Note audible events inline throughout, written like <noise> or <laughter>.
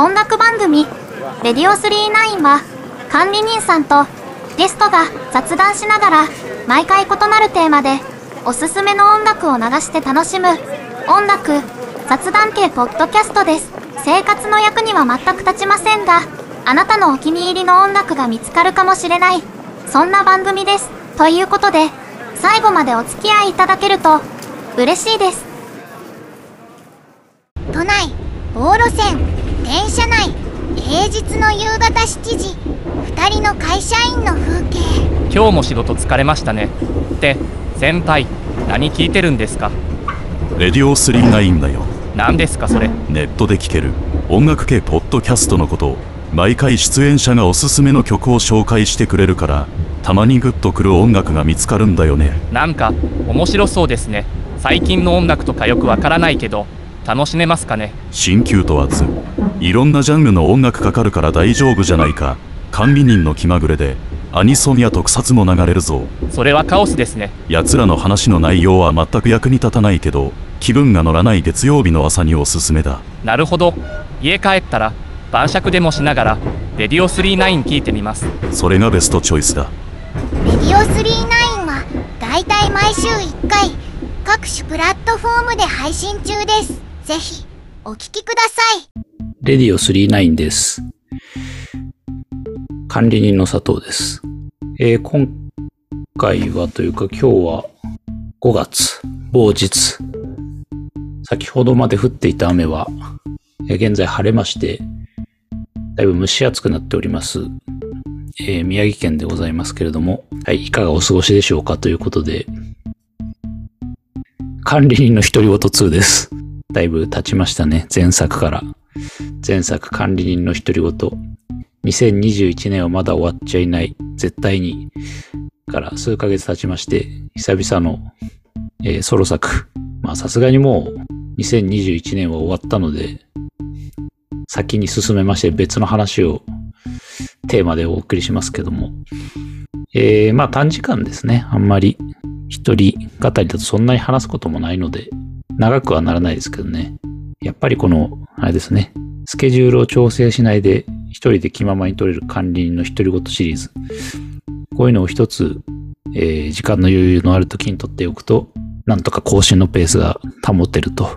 音楽番組、レディオ39は、管理人さんとゲストが雑談しながら、毎回異なるテーマで、おすすめの音楽を流して楽しむ、音楽、雑談系ポッドキャストです。生活の役には全く立ちませんが、あなたのお気に入りの音楽が見つかるかもしれない、そんな番組です。ということで、最後までお付き合いいただけると、嬉しいです。都内、道路線、電車内、平日の夕方7時、2人の会社員の風景。今日も仕事疲れましたね。って先輩、何聞いてるんですか？レディオ39だよ。何ですかそれ？ネットで聴ける音楽系ポッドキャストのこと毎回出演者がおすすめの曲を紹介してくれるからたまにグッとくる音楽が見つかるんだよねなんか面白そうですね最近の音楽とかよくわからないけど楽しめますかね？新旧問わずいろんなジャンルの音楽かかるから大丈夫じゃないか管理人の気まぐれでアニソンや特撮も流れるぞ。それはカオスですね。奴らの話の内容は全く役に立たないけど気分が乗らない月曜日の朝におすすめだ。なるほど。家帰ったら晩酌でもしながらレディオ39聞いてみます。それがベストチョイスだ。レディオ39はだいたい毎週1回各種プラットフォームで配信中ですぜひお聞きくださいレディオ39です管理人の佐藤です。えー、今回はというか今日は5月某日先ほどまで降っていた雨は、えー、現在晴れましてだいぶ蒸し暑くなっております、えー、宮城県でございますけれども、はい、いかがお過ごしでしょうかということで管理人の独り言2です。だいぶ経ちましたね。前作から。前作管理人の独り言。2021年はまだ終わっちゃいない、絶対に、から数ヶ月経ちまして、久々の、えー、ソロ作。まあさすがにもう2021年は終わったので、先に進めまして別の話をテーマでお送りしますけども。えー、まあ短時間ですね。あんまり一人語りだとそんなに話すこともないので、長くはならないですけどね。やっぱりこの、あれですね。スケジュールを調整しないで一人で気ままに取れる管理人の独り言シリーズ。こういうのを一つ、えー、時間の余裕のある時に取っておくと、なんとか更新のペースが保てると。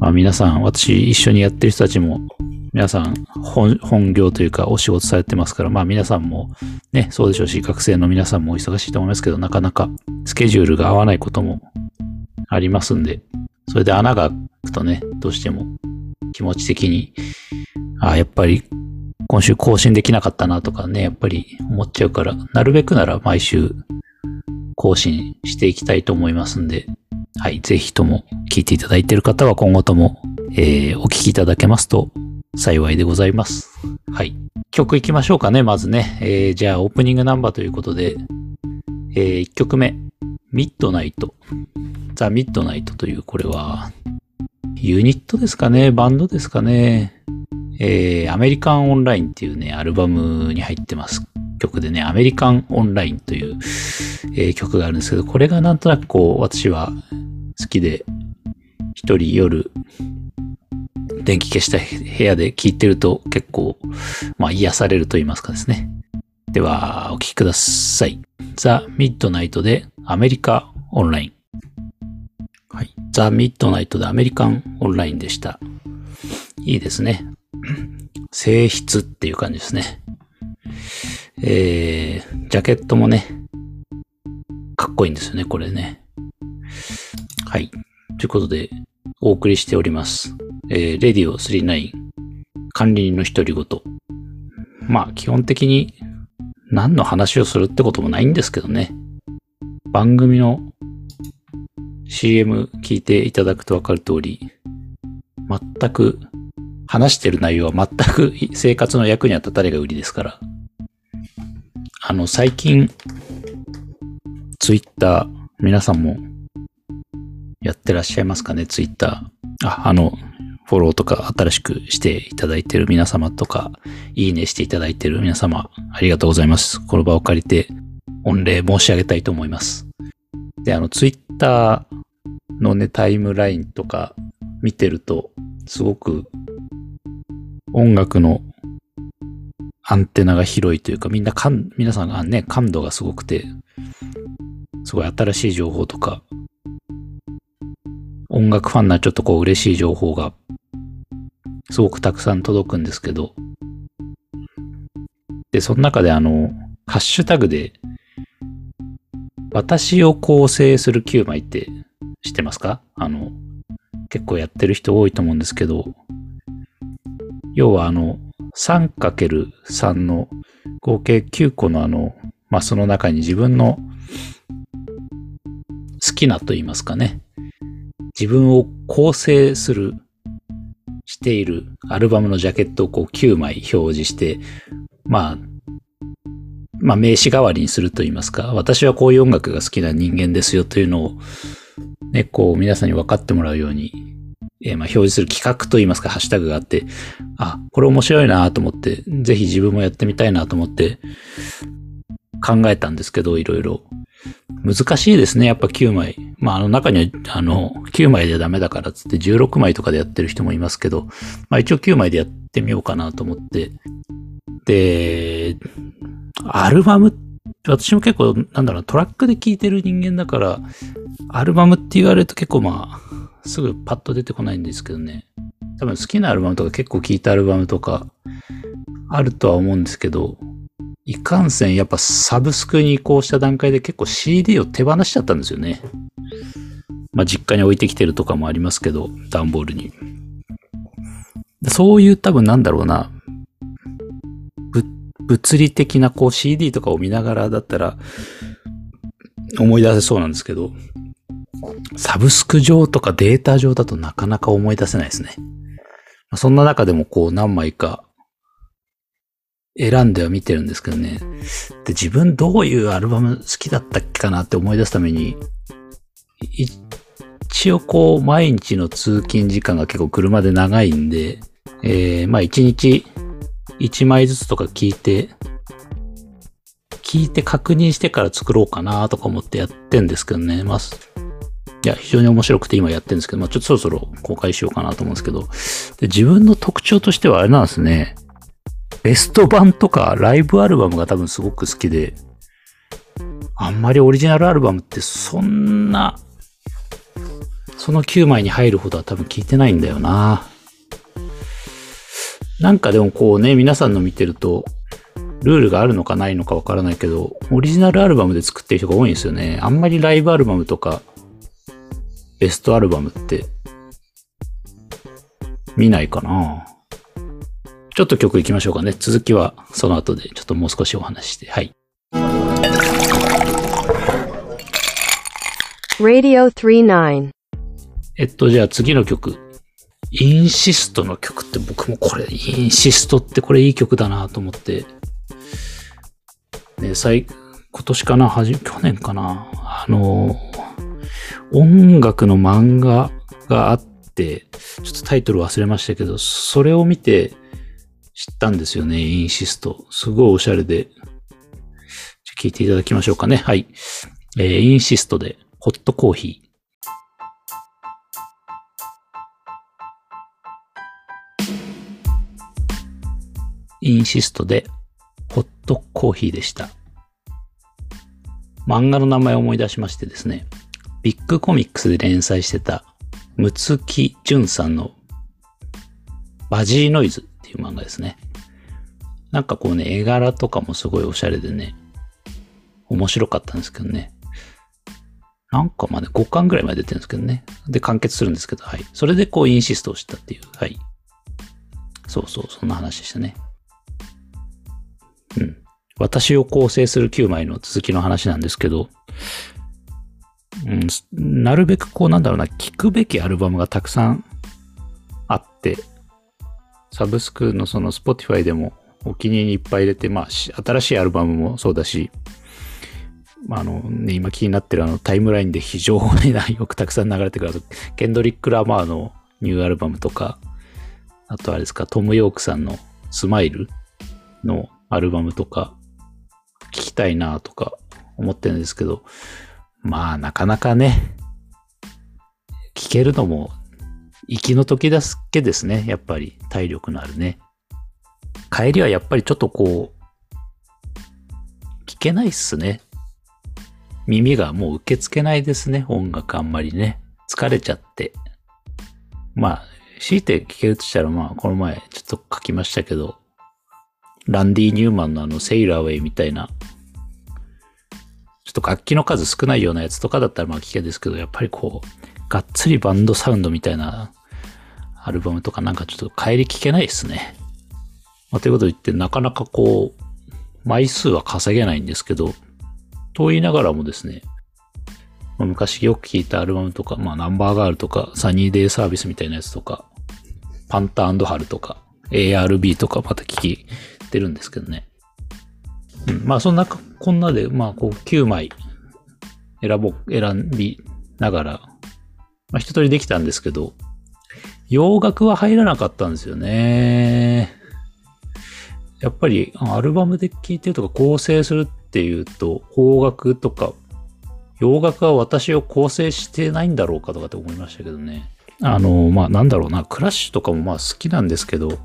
まあ皆さん、私一緒にやってる人たちも、皆さん本本業というかお仕事されてますから、まあ皆さんもね、そうでしょうし、学生の皆さんもお忙しいと思いますけど、なかなかスケジュールが合わないこともありますんで、それで穴が開くとね、どうしても気持ち的に、ああ、やっぱり今週更新できなかったなとかね、やっぱり思っちゃうから、なるべくなら毎週更新していきたいと思いますんで、はい、ぜひとも聞いていただいている方は今後とも、えー、お聞きいただけますと幸いでございます。はい。曲行きましょうかね、まずね。えー、じゃあオープニングナンバーということで、えー、1曲目、ミッドナイト。ザ・ミッドナイトという、これは、ユニットですかね？バンドですかね？えー、アメリカンオンラインっていうね、アルバムに入ってます曲でね、アメリカンオンラインという、えー、曲があるんですけど、これがなんとなくこう、私は好きで、一人夜、電気消した部屋で聴いてると結構、まあ癒されると言いますかですね。では、お聴きください。ザ・ミッドナイトでアメリカオンライン。はい。ザ・ミッドナイトでアメリカンオンラインでした。いいですね。性質っていう感じですね。えー、ジャケットもね、かっこいいんですよね、これね。はい。ということで、お送りしております。えー、レディオ39、管理人の独り言。まあ、基本的に何の話をするってこともないんですけどね。番組の CM 聞いていただくとわかる通り、全く話してる内容は全く生活の役に立たれが売りですから。あの、最近、ツイッター、皆さんもやってらっしゃいますかね、ツイッター。あ、あの、フォローとか新しくしていただいてる皆様とか、いいねしていただいてる皆様、ありがとうございます。この場を借りて、御礼申し上げたいと思います。で、あの、ツイッターのね、タイムラインとか見てると、すごく音楽のアンテナが広いというか、みんな感、皆さんがね、感度がすごくて、すごい新しい情報とか、音楽ファンならちょっとこう嬉しい情報が、すごくたくさん届くんですけど、で、その中であの、ハッシュタグで、私を構成する9枚って知ってますか？あの、結構やってる人多いと思うんですけど、要はあの、3×3 の合計9個のあの、マスの中に自分の好きなと言いますかね。自分を構成する、しているアルバムのジャケットをこう9枚表示して、まあ、まあ名詞代わりにすると言いますか、私はこういう音楽が好きな人間ですよというのを、ね、こう皆さんに分かってもらうように、えーまあ表示する企画と言いますか、ハッシュタグがあって、あ、これ面白いなと思って、ぜひ自分もやってみたいなと思って考えたんですけど、いろいろ。難しいですね、やっぱ9枚。まあ、あの中には、あの、9枚でダメだからっつって16枚とかでやってる人もいますけど、まあ一応9枚でやってみようかなと思って。で、アルバム、私も結構、なんだろう、トラックで聴いてる人間だから、アルバムって言われると結構まあ、すぐパッと出てこないんですけどね。多分好きなアルバムとか結構聴いたアルバムとかあるとは思うんですけど、いかんせんやっぱサブスクに移行した段階で結構 CD を手放しちゃったんですよね。まあ実家に置いてきてるとかもありますけど、段ボールに。そういう多分なんだろうな、物理的なこう CD とかを見ながらだったら思い出せそうなんですけど、サブスク上とかデータ上だとなかなか思い出せないですね。そんな中でもこう何枚か選んでは見てるんですけどね。で、自分どういうアルバム好きだったっけかなって思い出すために、一応こう毎日の通勤時間が結構車で長いんで、えー、まあ一日一枚ずつとか聞いて、聞いて確認してから作ろうかなとか思ってやってんですけどね。まあ、いや、非常に面白くて今やってるんですけど、まあちょっとそろそろ公開しようかなと思うんですけど、で自分の特徴としてはあれなんですね。ベスト版とかライブアルバムが多分すごく好きで、あんまりオリジナルアルバムってそんな、その9枚に入るほどは多分聞いてないんだよな。なんかでもこうね、皆さんの見てると、ルールがあるのかないのかわからないけど、オリジナルアルバムで作ってる人が多いんですよね。あんまりライブアルバムとか、ベストアルバムって、見ないかな。ちょっと曲行きましょうかね。続きはその後でちょっともう少しお話しして。はい。Radio 39. えっと、じゃあ次の曲。インシストの曲って僕もこれ、インシストってこれいい曲だなと思って。ね、最、今年かな？はじ、去年かな？あの、音楽の漫画があって、ちょっとタイトル忘れましたけど、それを見て知ったんですよね、インシスト。すごいおしゃれで。じゃ聞いていただきましょうかね。はい。えーインシストで、ホットコーヒー。インシストで、ホットコーヒーでした。漫画の名前を思い出しましてですね、ビッグコミックスで連載してた、ムツキジュンさんの、バジーノイズっていう漫画ですね。なんかこうね、絵柄とかもすごいおしゃれでね、面白かったんですけどね。なんかまで5巻ぐらいまで出てるんですけどね。で、完結するんですけど、はい。それでこうインシストをしたっていう、はい。そうそう、そんな話でしたね。うん。私を構成する9枚の続きの話なんですけど、うん、なるべくこうなんだろうな、聴くべきアルバムがたくさんあって、サブスクのその Spotify でもお気に入りいっぱい入れて、まあ、新しいアルバムもそうだし、まあ、あのね、今気になってるあのタイムラインで非常に <laughs> よくたくさん流れてくる、ケンドリック・ラマーのニューアルバムとか、あとあれですか、トム・ヨークさんのスマイルのアルバムとか、聞きたいなとか思ってるんですけど、まあなかなかね、聞けるのも、息の時だけですね。やっぱり体力のあるね。帰りはやっぱりちょっとこう、聞けないっすね。耳がもう受け付けないですね。音楽あんまりね。疲れちゃって。まあ、強いて聞けるとしたら、まあ、この前ちょっと書きましたけど、ランディ・ニューマンのあの、セイラーウェイみたいな、ちょっと楽器の数少ないようなやつとかだったらまあ聞けですけど、やっぱりこう、がっつりバンドサウンドみたいなアルバムとかなんかちょっと帰り聞けないですね。まあ、ということを言って、なかなかこう、枚数は稼げないんですけど、と言いながらもですね、まあ昔よく聴いたアルバムとか、まあナンバーガールとか、サニーデイサービスみたいなやつとか、パンタハルとか、ARB とかまた聴きてるんですけどね。うん、まあそんなこんなで、まあこう9枚選ぼ、選びながら、まあ一通りできたんですけど、洋楽は入らなかったんですよね。やっぱりアルバムで聴いてるとか構成するっていうと、邦楽とか、洋楽は私を構成してないんだろうかとかって思いましたけどね。あの、まあなんだろうな、クラッシュとかもまあ好きなんですけど、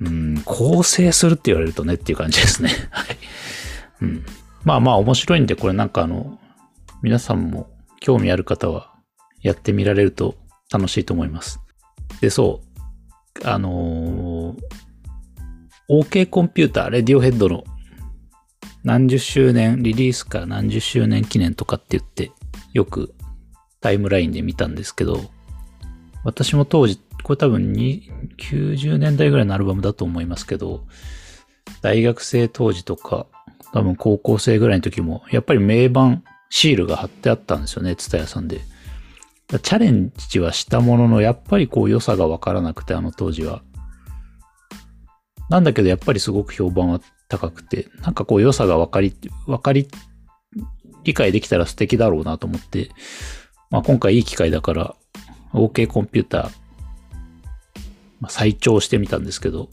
うん、構成するって言われるとねっていう感じですね。<laughs> はい。うん。まあまあ面白いんで、これなんかあの、皆さんも興味ある方はやってみられると楽しいと思います。で、そう。あのー OK コンピューター、レディオヘッドの何十周年、リリースから何十周年記念とかって言って、よくタイムラインで見たんですけど、私も当時、これ多分90年代ぐらいのアルバムだと思いますけど、大学生当時とか、多分高校生ぐらいの時も、やっぱり名盤シールが貼ってあったんですよね、ツタヤさんで。チャレンジはしたものの、やっぱりこう良さがわからなくて、あの当時は。なんだけど、やっぱりすごく評判は高くて、なんかこう良さがわかり、わかり、理解できたら素敵だろうなと思って、まあ今回いい機会だから、OK コンピューター、まあ、再調してみたんですけど、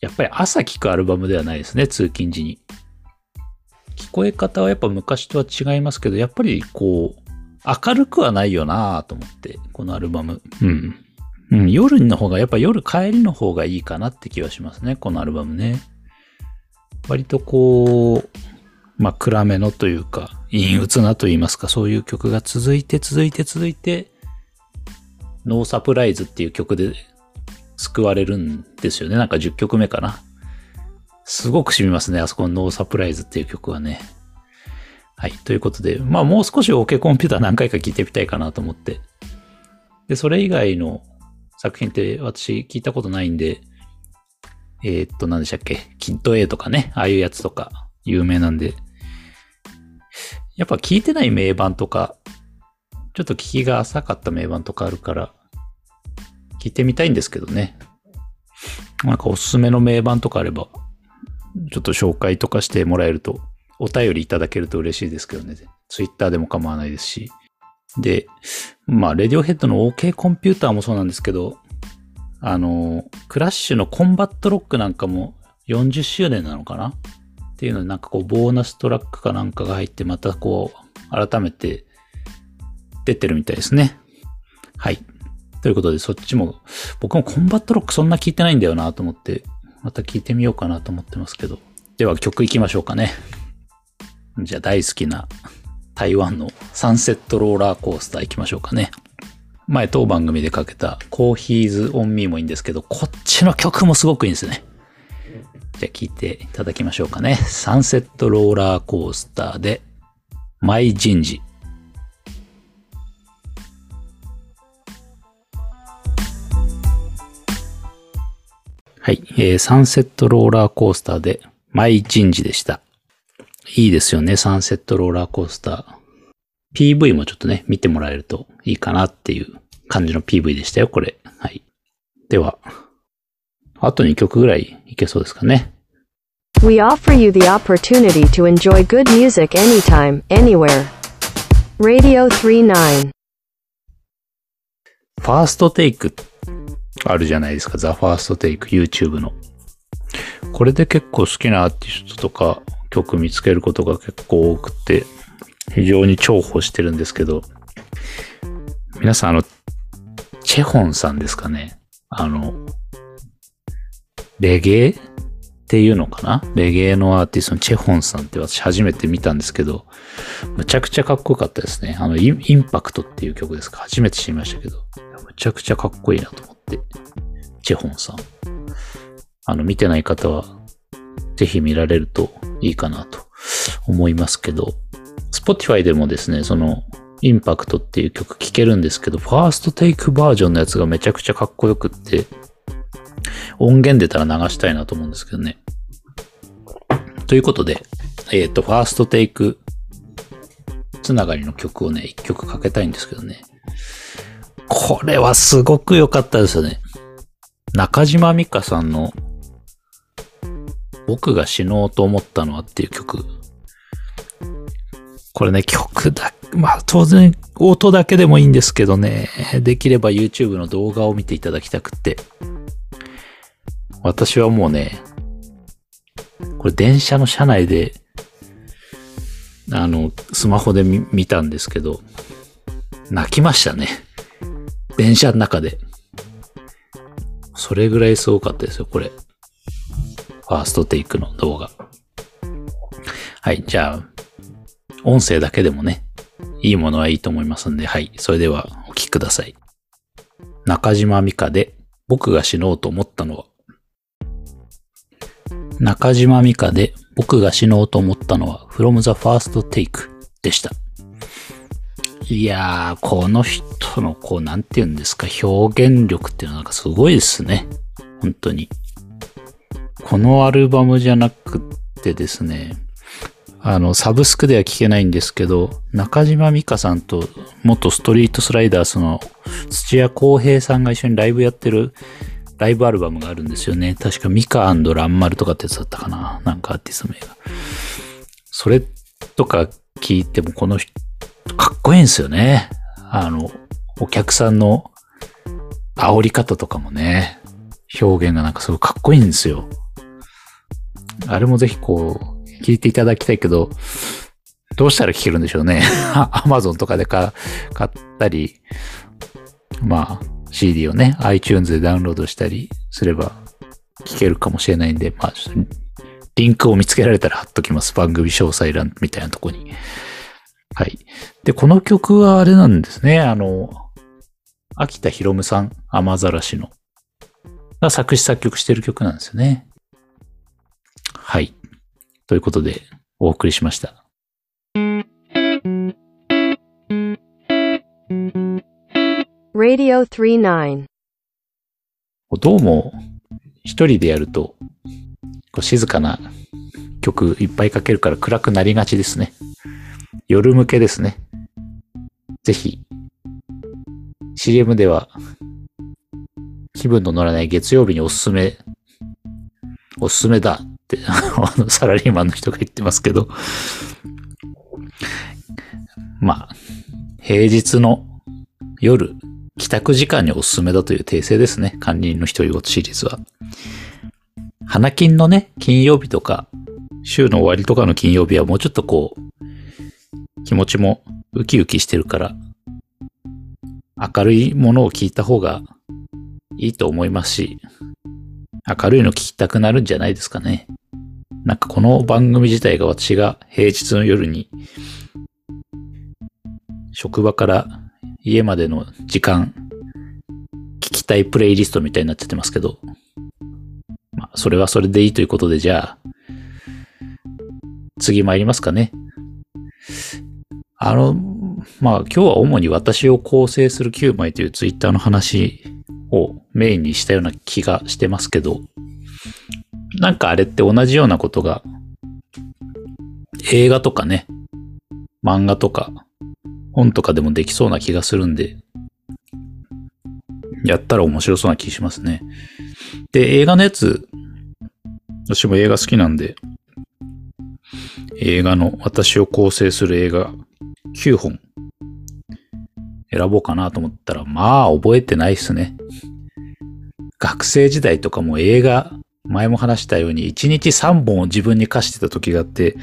やっぱり朝聴くアルバムではないですね、通勤時に。聞こえ方はやっぱ昔とは違いますけど、やっぱりこう、明るくはないよなと思って、このアルバム。うん。うん、夜の方が、やっぱ夜帰りの方がいいかなって気はしますね、このアルバムね。割とこう、まあ暗めのというか、陰鬱なと言いますか、そういう曲が続いて続いて続いて、ノーサプライズっていう曲で救われるんですよね。なんか10曲目かな。すごく染みますね。あそこのノーサプライズっていう曲はね。はい。ということで、まあもう少し OK コンピューター何回か聴いてみたいかなと思って。で、それ以外の作品って私聞いたことないんで、えーっと、何でしたっけ？キッド A とかね、ああいうやつとか有名なんで、やっぱ聞いてない名盤とか、ちょっと聞きが浅かった名盤とかあるから、聞いてみたいんですけどね。なんかおすすめの名盤とかあれば、ちょっと紹介とかしてもらえると、お便りいただけると嬉しいですけどね。ツイッターでも構わないですし。で、まあ、レディオヘッドの OK コンピューターもそうなんですけど、あの、クラッシュのコンバットロックなんかも40周年なのかな？っていうので、なんかこう、ボーナストラックかなんかが入って、またこう、改めて出てるみたいですね。はい。ということで、そっちも、僕もコンバットロックそんな聞いてないんだよなと思って、また聞いてみようかなと思ってますけど。では曲行きましょうかね。じゃあ大好きな台湾のサンセットローラーコースター行きましょうかね。前当番組でかけたコーヒーズオンミーもいいんですけど、こっちの曲もすごくいいんですね。じゃあ聴いていただきましょうかね。サンセットローラーコースターで、マイ人事。はい、えー、サンセットローラーコースターで、マイ人事でした。いいですよね、サンセットローラーコースター。PV もちょっとね、見てもらえるといいかなっていう感じの PV でしたよ、これ。はい。では、あと2曲ぐらいいけそうですかね。We offer you the opportunity to enjoy good music anytime, anywhere. Radio 39. ファーストテイクあるじゃないですか、ザ・ファーストテイク、YouTube の。これで結構好きなアーティストとか曲見つけることが結構多くて、非常に重宝してるんですけど、皆さんあの、チェホンさんですかね。あの、レゲエっていうのかな？レゲエのアーティストのチェホンさんって私初めて見たんですけど、むちゃくちゃかっこよかったですね。あの、インインパクトっていう曲ですか？初めて知りましたけど、むちゃくちゃかっこいいなと思って。チェホンさん。あの、見てない方は、ぜひ見られるといいかなと思いますけど、Spotify でもですね、その、インパクトっていう曲聴けるんですけど、ファーストテイクバージョンのやつがめちゃくちゃかっこよくって、音源出たら流したいなと思うんですけどね。ということで、えっ、と、ファーストテイクつながりの曲をね、一曲かけたいんですけどね。これはすごく良かったですよね。中島美嘉さんの僕が死のうと思ったのはっていう曲。これね、曲だ、まあ当然音だけでもいいんですけどね、できれば YouTube の動画を見ていただきたくって。私はもうね、これ電車の車内で、あの、スマホで見たんですけど、泣きましたね。電車の中で。それぐらいすごかったですよ、これ。ファーストテイクの動画。はい、じゃあ、音声だけでもね、いいものはいいと思いますんで、はい、それではお聞きください。中島美嘉で、僕が死のうと思ったのは、中島美嘉で、僕が死のうと思ったのは、from the first take でした。いやー、この人の、こう、なんて言うんですか、表現力っていうのはなんかすごいですね。本当に。このアルバムじゃなくってですね、あの、サブスクでは聞けないんですけど、中島美嘉さんと元ストリートスライダースの土屋康平さんが一緒にライブやってるライブアルバムがあるんですよね。確かミカランマルとかってやつだったかな。なんかアーティスト名が。それとか聞いてもこの人、かっこいいんですよね。あの、お客さんの煽り方とかもね、表現がなんかすごいかっこいいんですよ。あれもぜひこう、聞いていただきたいけど、どうしたら聞けるんでしょうね。アマゾンとかでか買ったり、まあ、CD をね、iTunes でダウンロードしたりすれば聞けるかもしれないんで、まあ、リンクを見つけられたら貼っときます。番組詳細欄みたいなとこに。はい。で、この曲はあれなんですね。あの、秋田博夢さん、雨ざらしの、が作詞作曲してる曲なんですよね。はい。ということで、お送りしました。Radio 39. どうも、一人でやると、こう静かな曲いっぱいかけるから暗くなりがちですね。夜向けですね。ぜひ、CM では、気分の乗らない月曜日におすすめ、おすすめだって、あの、サラリーマンの人が言ってますけど、まあ、平日の夜、帰宅時間におすすめだという訂正ですね。管理人の独り言シリーズは。花金のね、金曜日とか、週の終わりとかの金曜日はもうちょっとこう、気持ちもウキウキしてるから、明るいものを聞いた方がいいと思いますし、明るいの聞きたくなるんじゃないですかね。なんかこの番組自体が私が平日の夜に、職場から家までの時間、聞きたいプレイリストみたいになっちゃってますけど、まあ、それはそれでいいということで、じゃあ、次参りますかね。あの、まあ、今日は主に私を構成する9枚というツイッターの話をメインにしたような気がしてますけど、なんかあれって同じようなことが、映画とかね、漫画とか、本とかでもできそうな気がするんで、やったら面白そうな気しますね。で、映画のやつ、私も映画好きなんで、映画の私を構成する映画9本選ぼうかなと思ったら、まあ覚えてないっすね。学生時代とかも映画、前も話したように1日3本を自分に課してた時があって、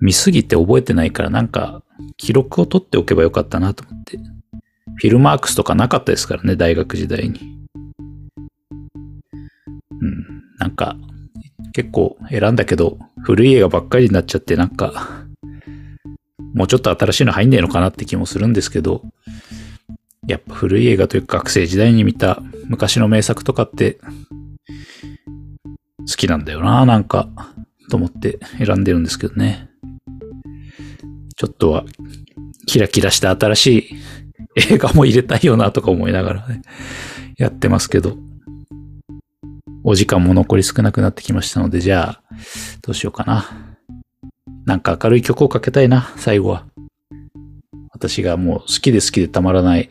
見すぎて覚えてないからなんか記録を取っておけばよかったなと思って。フィルマークスとかなかったですからね、大学時代に。うん。なんか、結構選んだけど、古い映画ばっかりになっちゃってなんか、もうちょっと新しいの入んねえのかなって気もするんですけど、やっぱ古い映画というか学生時代に見た昔の名作とかって好きなんだよな、なんか、と思って選んでるんですけどね。ちょっとはキラキラした新しい映画も入れたいよなとか思いながらね、やってますけど。お時間も残り少なくなってきましたので、じゃあ、どうしようかな。なんか明るい曲をかけたいな、最後は。私がもう好きで好きでたまらない、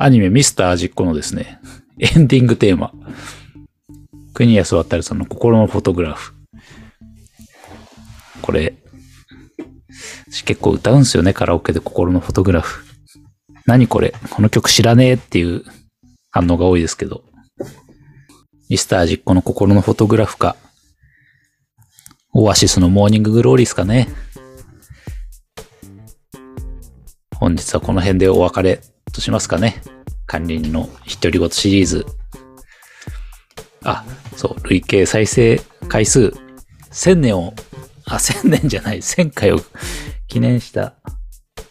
アニメミスター味っ子のですね、エンディングテーマ。国安渡さんの心のフォトグラフ。これ、私結構歌うんすよね、カラオケで心のフォトグラフ。何これこの曲知らねえっていう反応が多いですけど。ミスター実行の心のフォトグラフか。オアシスの Morning Glory ですかね。本日はこの辺でお別れとしますかね。管理人の独り言シリーズ。あ、そう、累計再生回数1000年を、あ、1000年じゃない、1000回を記念した、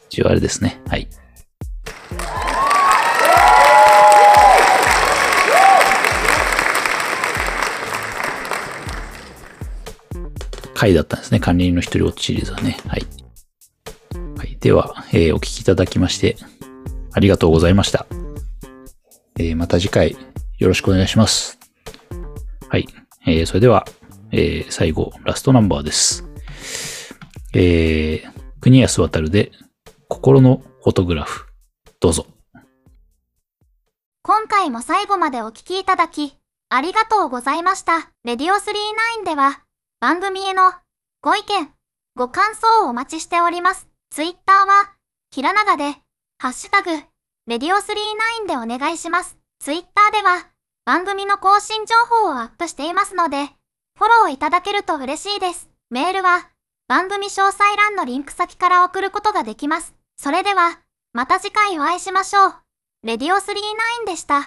一応あれですね。はい。回だったんですね。管理人の一人落ちシリーズはね。はい。はい、では、えーお聞きいただきまして、ありがとうございました。えーまた次回、よろしくお願いします。はい。えーそれでは、えー最後、ラストナンバーです。えー、国安渡るで、心のフォトグラフ。どうぞ。今回も最後までお聞きいただき、ありがとうございました。レディオ39では、番組へのご意見、ご感想をお待ちしております。ツイッターは、ひらながで、ハッシュタグ、レディオ39でお願いします。ツイッターでは、番組の更新情報をアップしていますので、フォローいただけると嬉しいです。メールは、番組詳細欄のリンク先から送ることができます。それでは、また次回お会いしましょう。レディオ39でした。